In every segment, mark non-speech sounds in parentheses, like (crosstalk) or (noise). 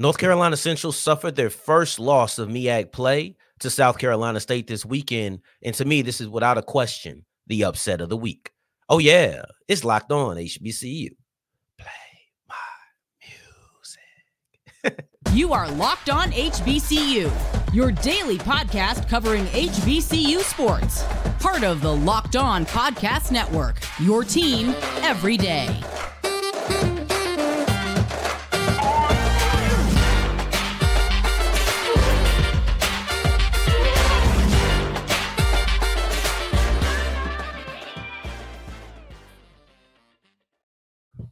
North Carolina Central suffered their first loss of MEAC play to South Carolina State this weekend. And to me, this is without a question the upset of the week. Oh, yeah, it's locked on HBCU. Play my music. (laughs) you are locked on HBCU, your daily podcast covering HBCU sports. Part of the Locked On Podcast Network, your team every day.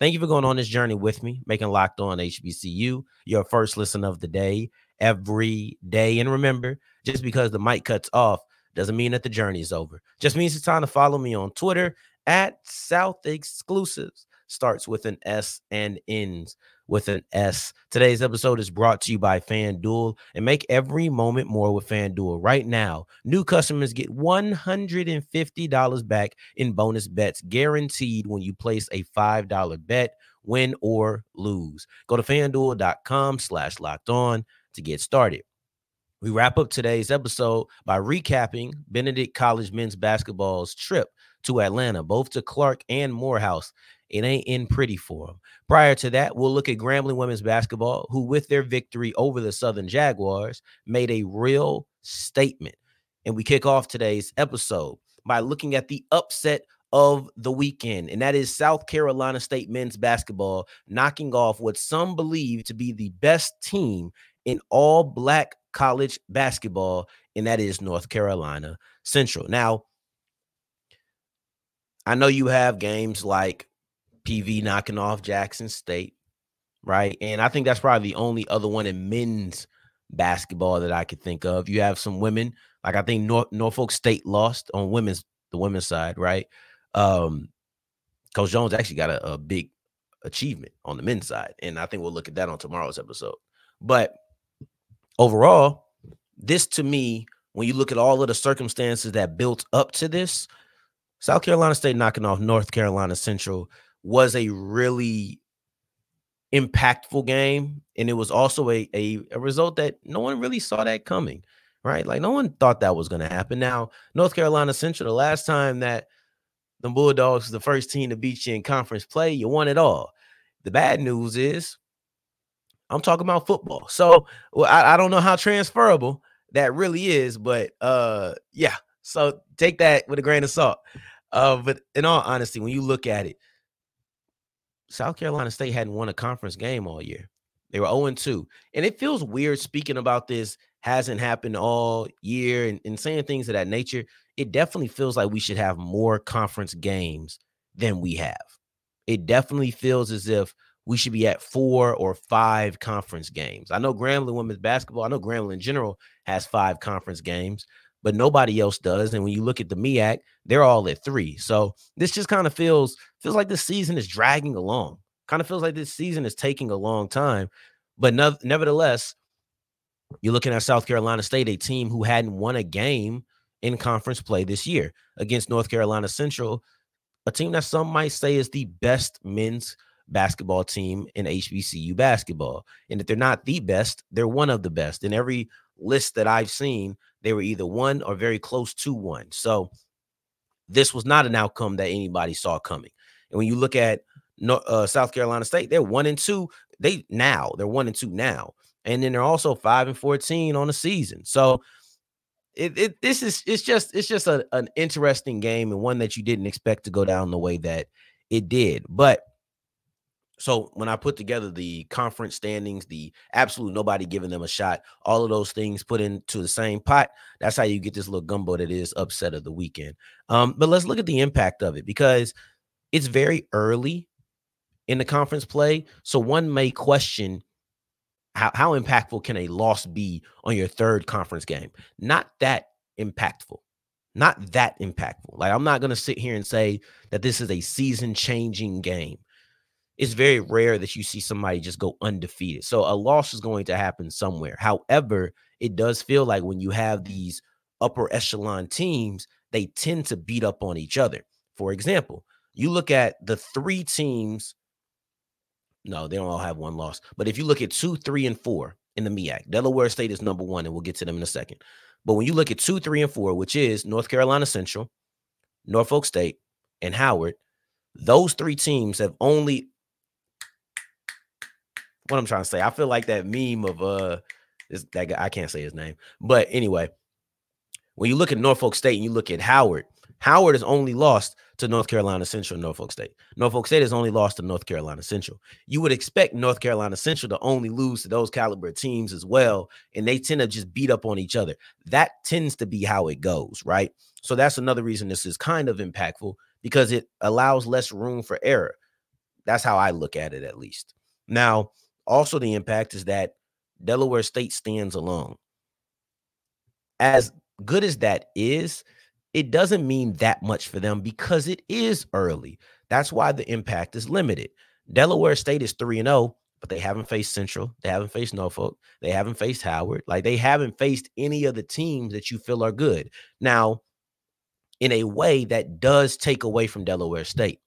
Thank you for going on this journey with me, making Locked On HBCU your first listen of the day every day. And remember, just because the mic cuts off doesn't mean that the journey is over. Just means it's time to follow me on Twitter at South Exclusives. Starts with an S and ends with an S. Today's episode is brought to you by FanDuel and make every moment more with FanDuel. Right now, new customers get $150 back in bonus bets guaranteed when you place a $5 bet, win or lose. Go to fanduel.com slash locked on to get started. We wrap up today's episode by recapping Benedict College men's basketball's trip to Atlanta, both to Clark and Morehouse. It ain't in pretty for them. Prior to that, we'll look at Grambling women's basketball, who, with their victory over the Southern Jaguars, made a real statement. And we kick off today's episode by looking at the upset of the weekend, and that is South Carolina State men's basketball knocking off what some believe to be the best team in all black college basketball, and that is North Carolina Central. Now, I know you have games like PV knocking off Jackson State, right? And I think that's probably the only other one in men's basketball that I could think of. You have some women, like I think North, Norfolk State lost on women's the women's side, right? Um, Coach Jones actually got a, a big achievement on the men's side, and I think we'll look at that on tomorrow's episode. But overall, this to me, when you look at all of the circumstances that built up to this, South Carolina State knocking off North Carolina Central was a really impactful game. And it was also a, a, a result that no one really saw that coming, right? Like no one thought that was going to happen. Now, North Carolina Central, the last time that the Bulldogs the first team to beat you in conference play, you won it all. The bad news is I'm talking about football. So well, I, I don't know how transferable that really is, but uh yeah. So take that with a grain of salt. Uh, but in all honesty, when you look at it, South Carolina State hadn't won a conference game all year. They were 0 2. And it feels weird speaking about this hasn't happened all year and, and saying things of that nature. It definitely feels like we should have more conference games than we have. It definitely feels as if we should be at four or five conference games. I know Grambling women's basketball, I know Grambling in general has five conference games, but nobody else does. And when you look at the MEAC, they're all at three. So this just kind of feels feels like this season is dragging along. Kind of feels like this season is taking a long time. But no, nevertheless, you're looking at South Carolina State, a team who hadn't won a game in conference play this year against North Carolina Central, a team that some might say is the best men's basketball team in HBCU basketball. And if they're not the best, they're one of the best. In every list that I've seen, they were either one or very close to one. So this was not an outcome that anybody saw coming. And when you look at uh, South Carolina State, they're one and two. They now they're one and two now, and then they're also five and fourteen on the season. So it, it this is it's just it's just a, an interesting game and one that you didn't expect to go down the way that it did. But so when I put together the conference standings, the absolute nobody giving them a shot, all of those things put into the same pot, that's how you get this little gumbo that is upset of the weekend. Um, but let's look at the impact of it because it's very early in the conference play. So one may question how, how impactful can a loss be on your third conference game? Not that impactful. Not that impactful. Like, I'm not going to sit here and say that this is a season changing game. It's very rare that you see somebody just go undefeated. So, a loss is going to happen somewhere. However, it does feel like when you have these upper echelon teams, they tend to beat up on each other. For example, you look at the three teams no, they don't all have one loss. But if you look at two, three, and four in the MEAC, Delaware State is number one, and we'll get to them in a second. But when you look at two, three, and four, which is North Carolina Central, Norfolk State, and Howard, those three teams have only what I'm trying to say. I feel like that meme of uh this that guy, I can't say his name. But anyway, when you look at Norfolk State and you look at Howard, Howard has only lost to North Carolina Central and Norfolk State. Norfolk State has only lost to North Carolina Central. You would expect North Carolina Central to only lose to those caliber teams as well, and they tend to just beat up on each other. That tends to be how it goes, right? So that's another reason this is kind of impactful because it allows less room for error. That's how I look at it, at least. Now, also the impact is that Delaware State stands alone. As good as that is, it doesn't mean that much for them because it is early. That's why the impact is limited. Delaware State is 3 and 0, but they haven't faced Central. They haven't faced Norfolk. They haven't faced Howard. Like they haven't faced any of the teams that you feel are good. Now, in a way that does take away from Delaware State.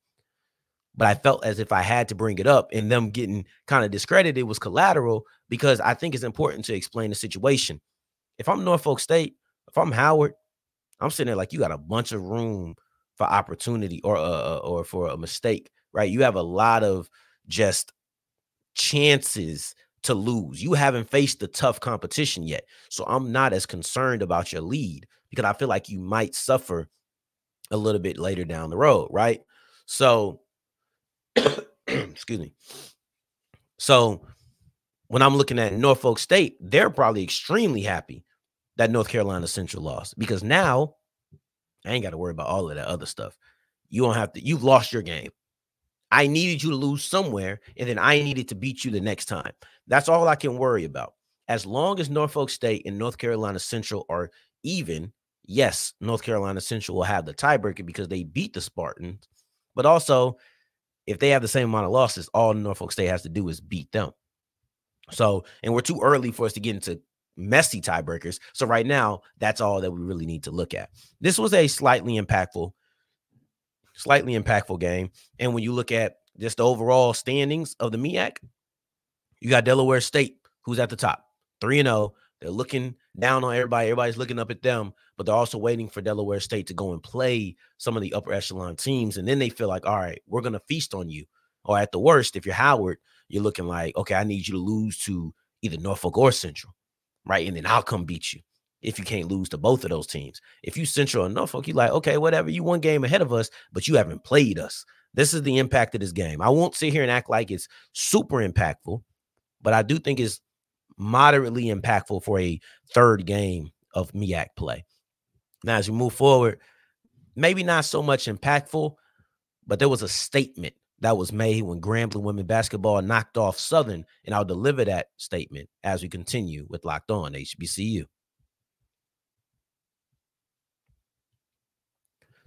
But I felt as if I had to bring it up and them getting kind of discredited was collateral because I think it's important to explain the situation. If I'm Norfolk State, if I'm Howard, I'm sitting there like you got a bunch of room for opportunity or uh, uh, or for a mistake, right? You have a lot of just chances to lose. You haven't faced the tough competition yet. So I'm not as concerned about your lead because I feel like you might suffer a little bit later down the road, right? So (coughs) excuse me. So when I'm looking at Norfolk State, they're probably extremely happy that North Carolina Central lost because now I ain't got to worry about all of that other stuff. You don't have to, you've lost your game. I needed you to lose somewhere, and then I needed to beat you the next time. That's all I can worry about. As long as Norfolk State and North Carolina Central are even, yes, North Carolina Central will have the tiebreaker because they beat the Spartans. But also, if they have the same amount of losses, all Norfolk State has to do is beat them. So, and we're too early for us to get into messy tiebreakers. So right now, that's all that we really need to look at. This was a slightly impactful, slightly impactful game. And when you look at just the overall standings of the MEAC, you got Delaware State, who's at the top, 3 and 0. They're looking down on everybody. Everybody's looking up at them, but they're also waiting for Delaware State to go and play some of the upper echelon teams. And then they feel like, all right, we're going to feast on you. Or at the worst, if you're Howard, you're looking like, okay, I need you to lose to either Norfolk or Central right? And then I'll come beat you if you can't lose to both of those teams. If you Central and Norfolk, you're like, okay, whatever, you one game ahead of us, but you haven't played us. This is the impact of this game. I won't sit here and act like it's super impactful, but I do think it's moderately impactful for a third game of MEAC play. Now, as we move forward, maybe not so much impactful, but there was a statement that was made when Grambling women basketball knocked off Southern, and I'll deliver that statement as we continue with Locked On HBCU.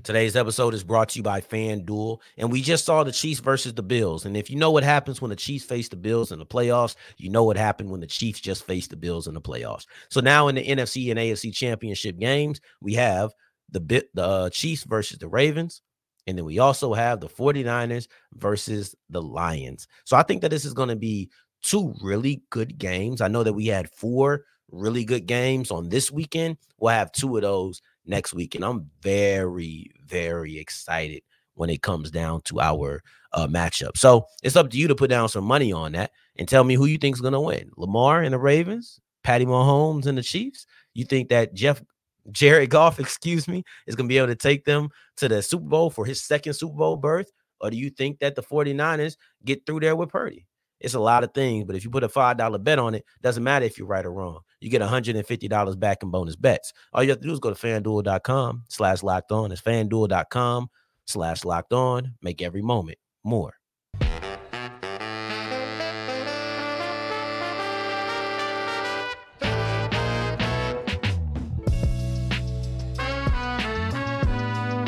Today's episode is brought to you by FanDuel, and we just saw the Chiefs versus the Bills. And if you know what happens when the Chiefs face the Bills in the playoffs, you know what happened when the Chiefs just faced the Bills in the playoffs. So now in the NFC and AFC championship games, we have the bit the uh, Chiefs versus the Ravens, and then we also have the 49ers versus the Lions. So I think that this is going to be two really good games. I know that we had four really good games on this weekend. We'll have two of those next week. And I'm very, very excited when it comes down to our uh, matchup. So it's up to you to put down some money on that and tell me who you think is going to win Lamar and the Ravens, Patty Mahomes and the Chiefs. You think that Jeff Jared Goff, (laughs) excuse me, is going to be able to take them to the Super Bowl for his second Super Bowl berth? Or do you think that the 49ers get through there with Purdy? It's a lot of things, but if you put a $5 bet on it, doesn't matter if you're right or wrong. You get $150 back in bonus bets. All you have to do is go to fanduel.com slash locked on. It's fanduel.com slash locked on. Make every moment more.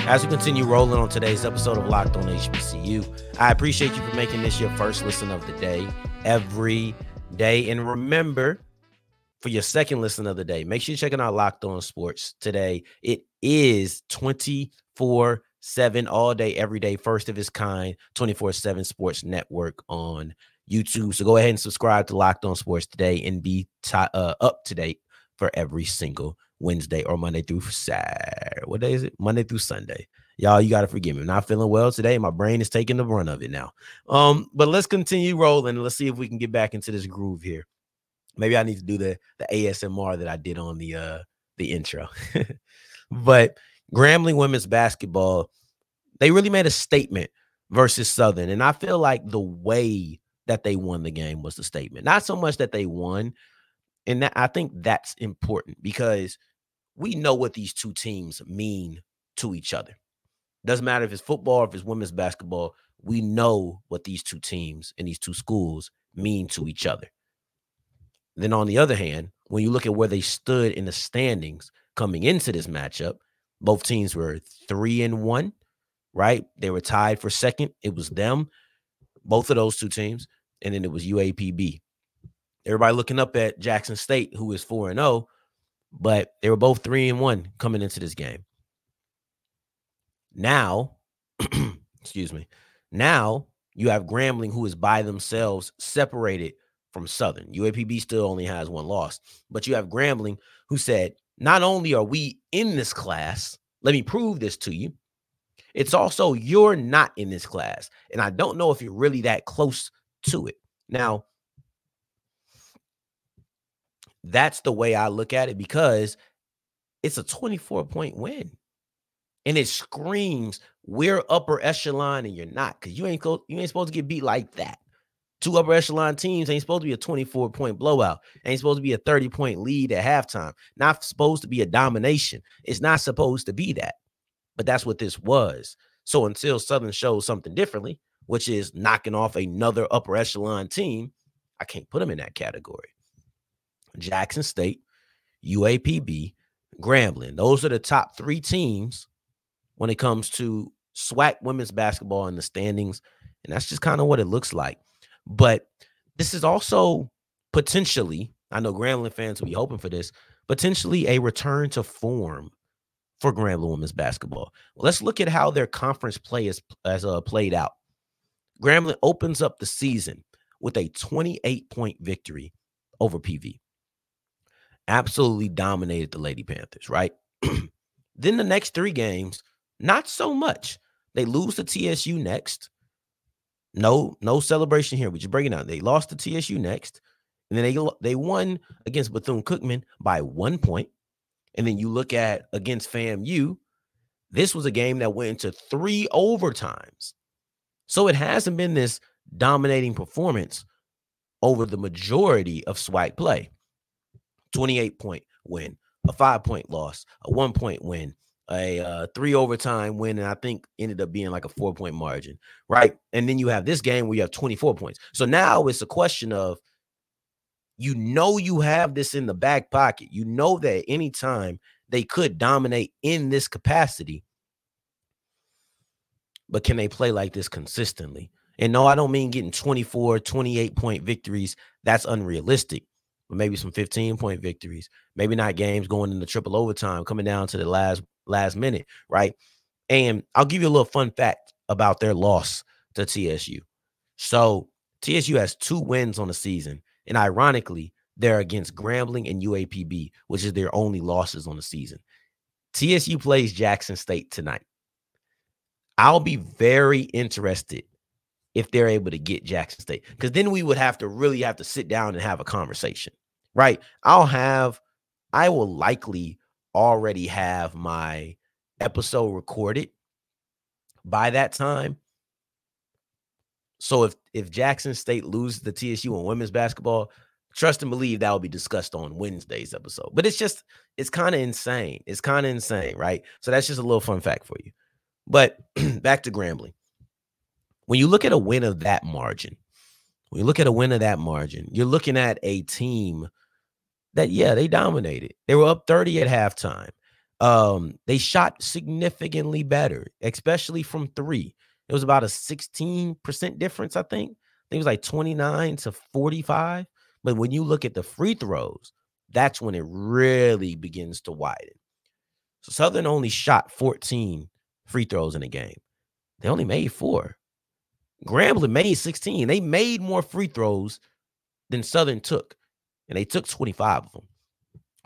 As we continue rolling on today's episode of Locked On HBCU. I appreciate you for making this your first listen of the day every day. And remember, for your second listen of the day, make sure you're checking out Locked On Sports today. It is 24 7 all day, every day, first of its kind, 24 7 sports network on YouTube. So go ahead and subscribe to Locked On Sports today and be t- uh, up to date for every single Wednesday or Monday through Saturday. What day is it? Monday through Sunday. Y'all, you gotta forgive me. I'm not feeling well today. My brain is taking the brunt of it now. Um, but let's continue rolling. Let's see if we can get back into this groove here. Maybe I need to do the the ASMR that I did on the uh the intro. (laughs) but Grambling women's basketball, they really made a statement versus Southern. And I feel like the way that they won the game was the statement. Not so much that they won, and that, I think that's important because we know what these two teams mean to each other. Doesn't matter if it's football or if it's women's basketball, we know what these two teams and these two schools mean to each other. Then on the other hand, when you look at where they stood in the standings coming into this matchup, both teams were three and one, right? They were tied for second. It was them, both of those two teams, and then it was UAPB Everybody looking up at Jackson State, who is 4 and 0, but they were both 3 and 1 coming into this game. Now, (clears throat) excuse me. Now you have Grambling, who is by themselves, separated from Southern. UAPB still only has one loss, but you have Grambling, who said, Not only are we in this class, let me prove this to you. It's also you're not in this class. And I don't know if you're really that close to it. Now, that's the way I look at it because it's a 24 point win. And it screams we're upper echelon and you're not because you ain't go, you ain't supposed to get beat like that. Two upper echelon teams ain't supposed to be a 24 point blowout. Ain't supposed to be a 30 point lead at halftime. Not supposed to be a domination. It's not supposed to be that. But that's what this was. So until Southern shows something differently, which is knocking off another upper echelon team, I can't put them in that category. Jackson State, UAPB, Grambling. Those are the top three teams when it comes to SWAC women's basketball in the standings. And that's just kind of what it looks like. But this is also potentially, I know Grambling fans will be hoping for this, potentially a return to form for Grambling women's basketball. Let's look at how their conference play has, has uh, played out. Grambling opens up the season with a 28 point victory over PV absolutely dominated the Lady Panthers, right? (clears throat) then the next three games, not so much. They lose to TSU next. No, no celebration here. We just break it down. They lost to TSU next, and then they they won against Bethune Cookman by one point. And then you look at against FAMU, this was a game that went into three overtimes. So it hasn't been this dominating performance over the majority of SWAC play. 28 point win, a five point loss, a one point win, a uh, three overtime win, and I think ended up being like a four point margin, right? And then you have this game where you have 24 points. So now it's a question of you know you have this in the back pocket. You know that anytime they could dominate in this capacity. But can they play like this consistently? And no, I don't mean getting 24, 28 point victories. That's unrealistic but maybe some 15 point victories. Maybe not games going into triple overtime, coming down to the last last minute, right? And I'll give you a little fun fact about their loss to TSU. So TSU has two wins on the season, and ironically, they're against Grambling and UAPB, which is their only losses on the season. TSU plays Jackson State tonight. I'll be very interested if they're able to get Jackson State. Because then we would have to really have to sit down and have a conversation, right? I'll have, I will likely already have my episode recorded by that time. So if if Jackson State loses the TSU in women's basketball, trust and believe that will be discussed on Wednesday's episode. But it's just it's kind of insane. It's kind of insane, right? So that's just a little fun fact for you. But (clears throat) back to Grambling when you look at a win of that margin, when you look at a win of that margin, you're looking at a team that, yeah, they dominated. They were up 30 at halftime. Um, they shot significantly better, especially from three. It was about a 16% difference, I think. I think it was like 29 to 45. But when you look at the free throws, that's when it really begins to widen. So Southern only shot 14 free throws in a game. They only made four. Grambling made 16. They made more free throws than Southern took, and they took 25 of them.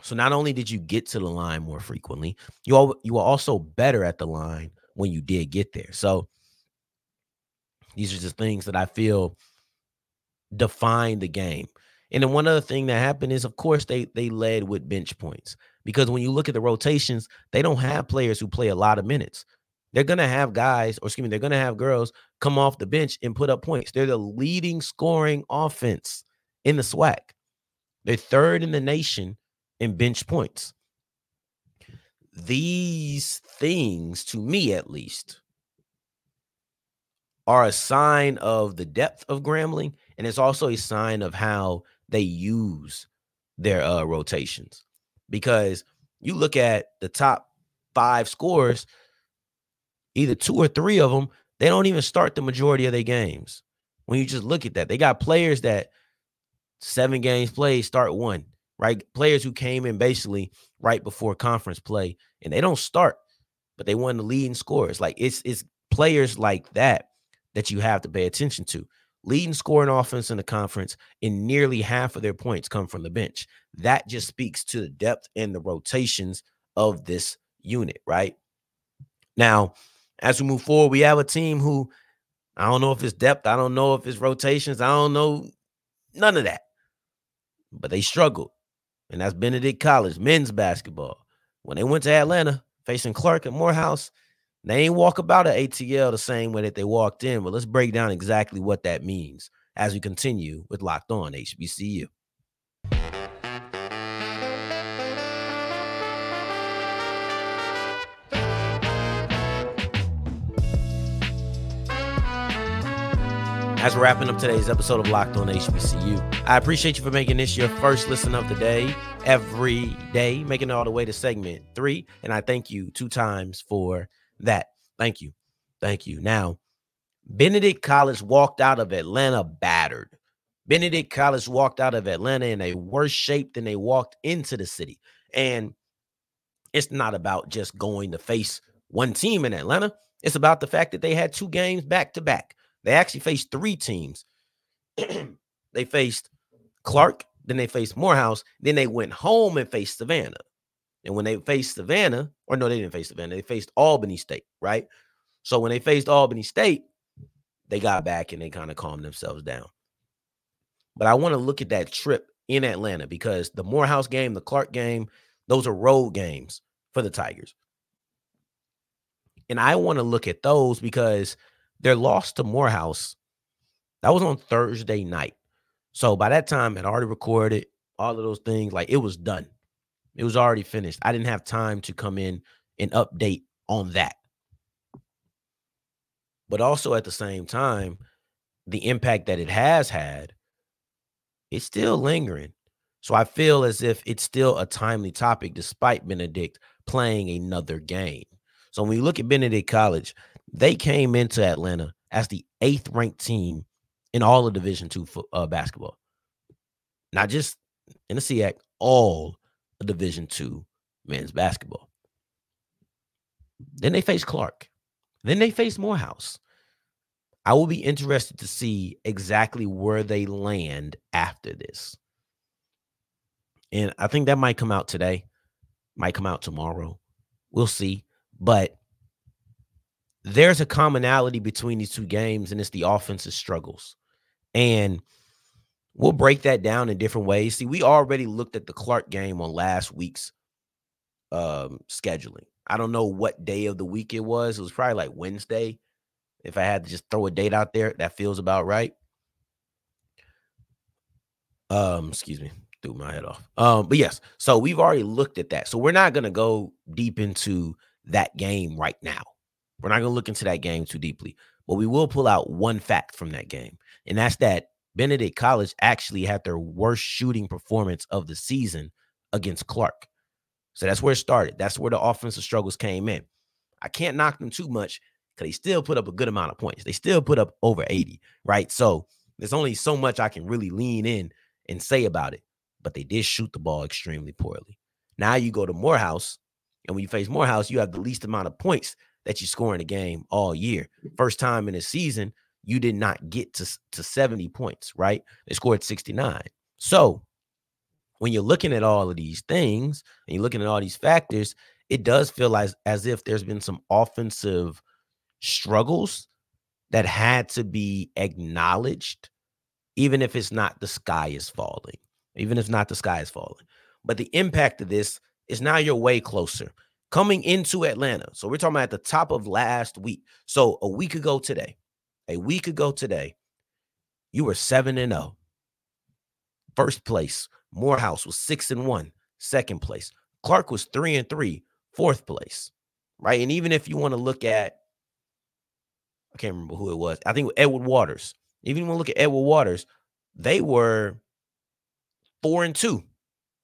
So not only did you get to the line more frequently, you all you were also better at the line when you did get there. So these are just things that I feel define the game. And then one other thing that happened is, of course, they they led with bench points because when you look at the rotations, they don't have players who play a lot of minutes. They're gonna have guys, or excuse me, they're gonna have girls come off the bench and put up points. They're the leading scoring offense in the SWAC. They're third in the nation in bench points. These things, to me at least, are a sign of the depth of Grambling, and it's also a sign of how they use their uh, rotations. Because you look at the top five scores, either two or three of them, they don't even start the majority of their games. When you just look at that, they got players that seven games played start one, right? Players who came in basically right before conference play and they don't start, but they won the leading scores. Like it's it's players like that that you have to pay attention to. Leading scoring offense in the conference, and nearly half of their points come from the bench. That just speaks to the depth and the rotations of this unit, right? Now, as we move forward, we have a team who I don't know if it's depth, I don't know if it's rotations, I don't know none of that. But they struggled. And that's Benedict College men's basketball. When they went to Atlanta facing Clark and Morehouse, they ain't walk about at ATL the same way that they walked in, but let's break down exactly what that means as we continue with Locked On HBCU. We're wrapping up today's episode of Locked On HBCU, I appreciate you for making this your first listen of the day every day, making it all the way to segment three. And I thank you two times for that. Thank you. Thank you. Now, Benedict College walked out of Atlanta battered. Benedict College walked out of Atlanta in a worse shape than they walked into the city. And it's not about just going to face one team in Atlanta. It's about the fact that they had two games back to back. They actually faced three teams. (clears throat) they faced Clark, then they faced Morehouse, then they went home and faced Savannah. And when they faced Savannah, or no, they didn't face Savannah, they faced Albany State, right? So when they faced Albany State, they got back and they kind of calmed themselves down. But I want to look at that trip in Atlanta because the Morehouse game, the Clark game, those are road games for the Tigers. And I want to look at those because their loss to Morehouse, that was on Thursday night. So by that time, I'd already recorded all of those things. Like it was done. It was already finished. I didn't have time to come in and update on that. But also at the same time, the impact that it has had, it's still lingering. So I feel as if it's still a timely topic despite Benedict playing another game. So when we look at Benedict College, they came into Atlanta as the eighth ranked team in all of Division two uh, basketball, not just in the SIAC, all of Division two men's basketball. Then they face Clark. Then they face Morehouse. I will be interested to see exactly where they land after this. And I think that might come out today, might come out tomorrow. We'll see. But there's a commonality between these two games, and it's the offensive struggles. And we'll break that down in different ways. See, we already looked at the Clark game on last week's um, scheduling. I don't know what day of the week it was. It was probably like Wednesday. If I had to just throw a date out there, that feels about right. Um, excuse me, threw my head off. Um, but yes, so we've already looked at that. So we're not gonna go deep into that game right now. We're not gonna look into that game too deeply, but we will pull out one fact from that game, and that's that Benedict College actually had their worst shooting performance of the season against Clark. So that's where it started. That's where the offensive struggles came in. I can't knock them too much because they still put up a good amount of points. They still put up over 80, right? So there's only so much I can really lean in and say about it. But they did shoot the ball extremely poorly. Now you go to Morehouse, and when you face Morehouse, you have the least amount of points that you score in a game all year. First time in a season, you did not get to, to 70 points, right? They scored 69. So when you're looking at all of these things and you're looking at all these factors, it does feel like as if there's been some offensive struggles that had to be acknowledged, even if it's not the sky is falling, even if not the sky is falling. But the impact of this is now you're way closer coming into Atlanta. So we're talking about at the top of last week. So a week ago today, a week ago today, you were 7 and 0. First place Morehouse was six and one, second place. Clark was three and three, fourth place. Right. And even if you want to look at, I can't remember who it was. I think Edward Waters. Even when you look at Edward Waters, they were four and two,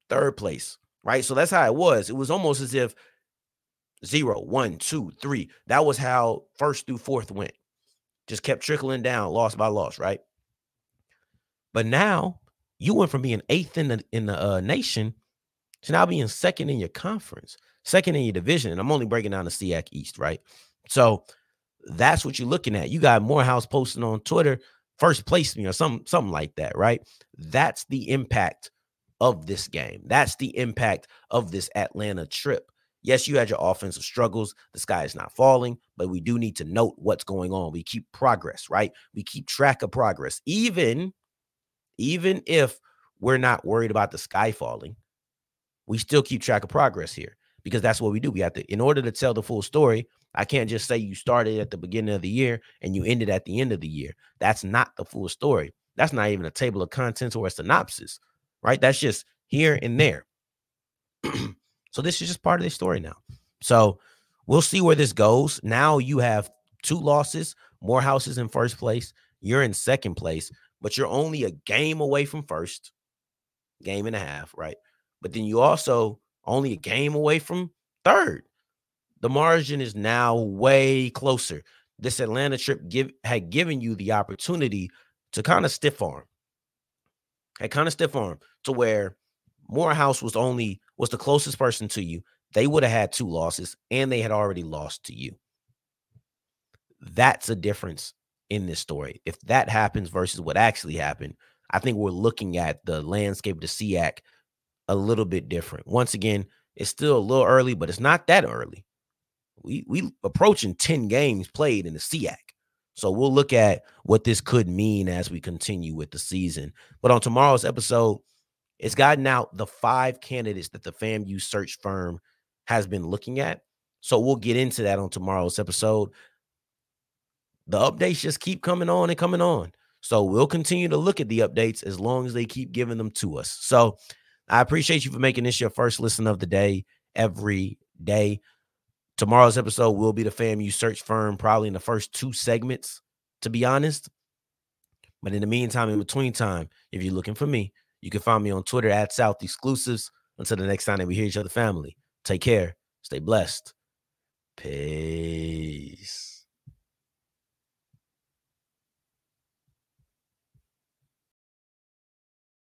third place. Right. So that's how it was. It was almost as if zero, one, two, three. That was how first through fourth went. Just kept trickling down, loss by loss, right? But now you went from being eighth in the in the uh, nation to now being second in your conference, second in your division. And I'm only breaking down the SIAC East, right? So that's what you're looking at. You got Morehouse posting on Twitter, first place me or something, something like that, right? That's the impact of this game. That's the impact of this Atlanta trip. Yes, you had your offensive struggles. The sky is not falling, but we do need to note what's going on. We keep progress, right? We keep track of progress, even even if we're not worried about the sky falling, we still keep track of progress here because that's what we do. We have to, in order to tell the full story, I can't just say you started at the beginning of the year and you ended at the end of the year. That's not the full story. That's not even a table of contents or a synopsis, right? That's just here and there. (clears throat) so this is just part of the story now. So we'll see where this goes. Now you have two losses, Morehouses in first place. You're in second place but you're only a game away from first, game and a half, right? But then you also only a game away from third. The margin is now way closer. This Atlanta trip give had given you the opportunity to kind of stiff arm. Had kind of stiff arm to where Morehouse was only was the closest person to you. They would have had two losses and they had already lost to you. That's a difference in this story. If that happens versus what actually happened, I think we're looking at the landscape of the SIAC a little bit different. Once again, it's still a little early, but it's not that early. We we approaching 10 games played in the SIAC. So we'll look at what this could mean as we continue with the season. But on tomorrow's episode, it's gotten out the five candidates that the FAMU search firm has been looking at. So we'll get into that on tomorrow's episode the updates just keep coming on and coming on. So we'll continue to look at the updates as long as they keep giving them to us. So I appreciate you for making this your first listen of the day every day. Tomorrow's episode will be the FAMU search firm, probably in the first two segments, to be honest. But in the meantime, in between time, if you're looking for me, you can find me on Twitter at South Exclusives. Until the next time that we hear each other, family, take care, stay blessed. Peace.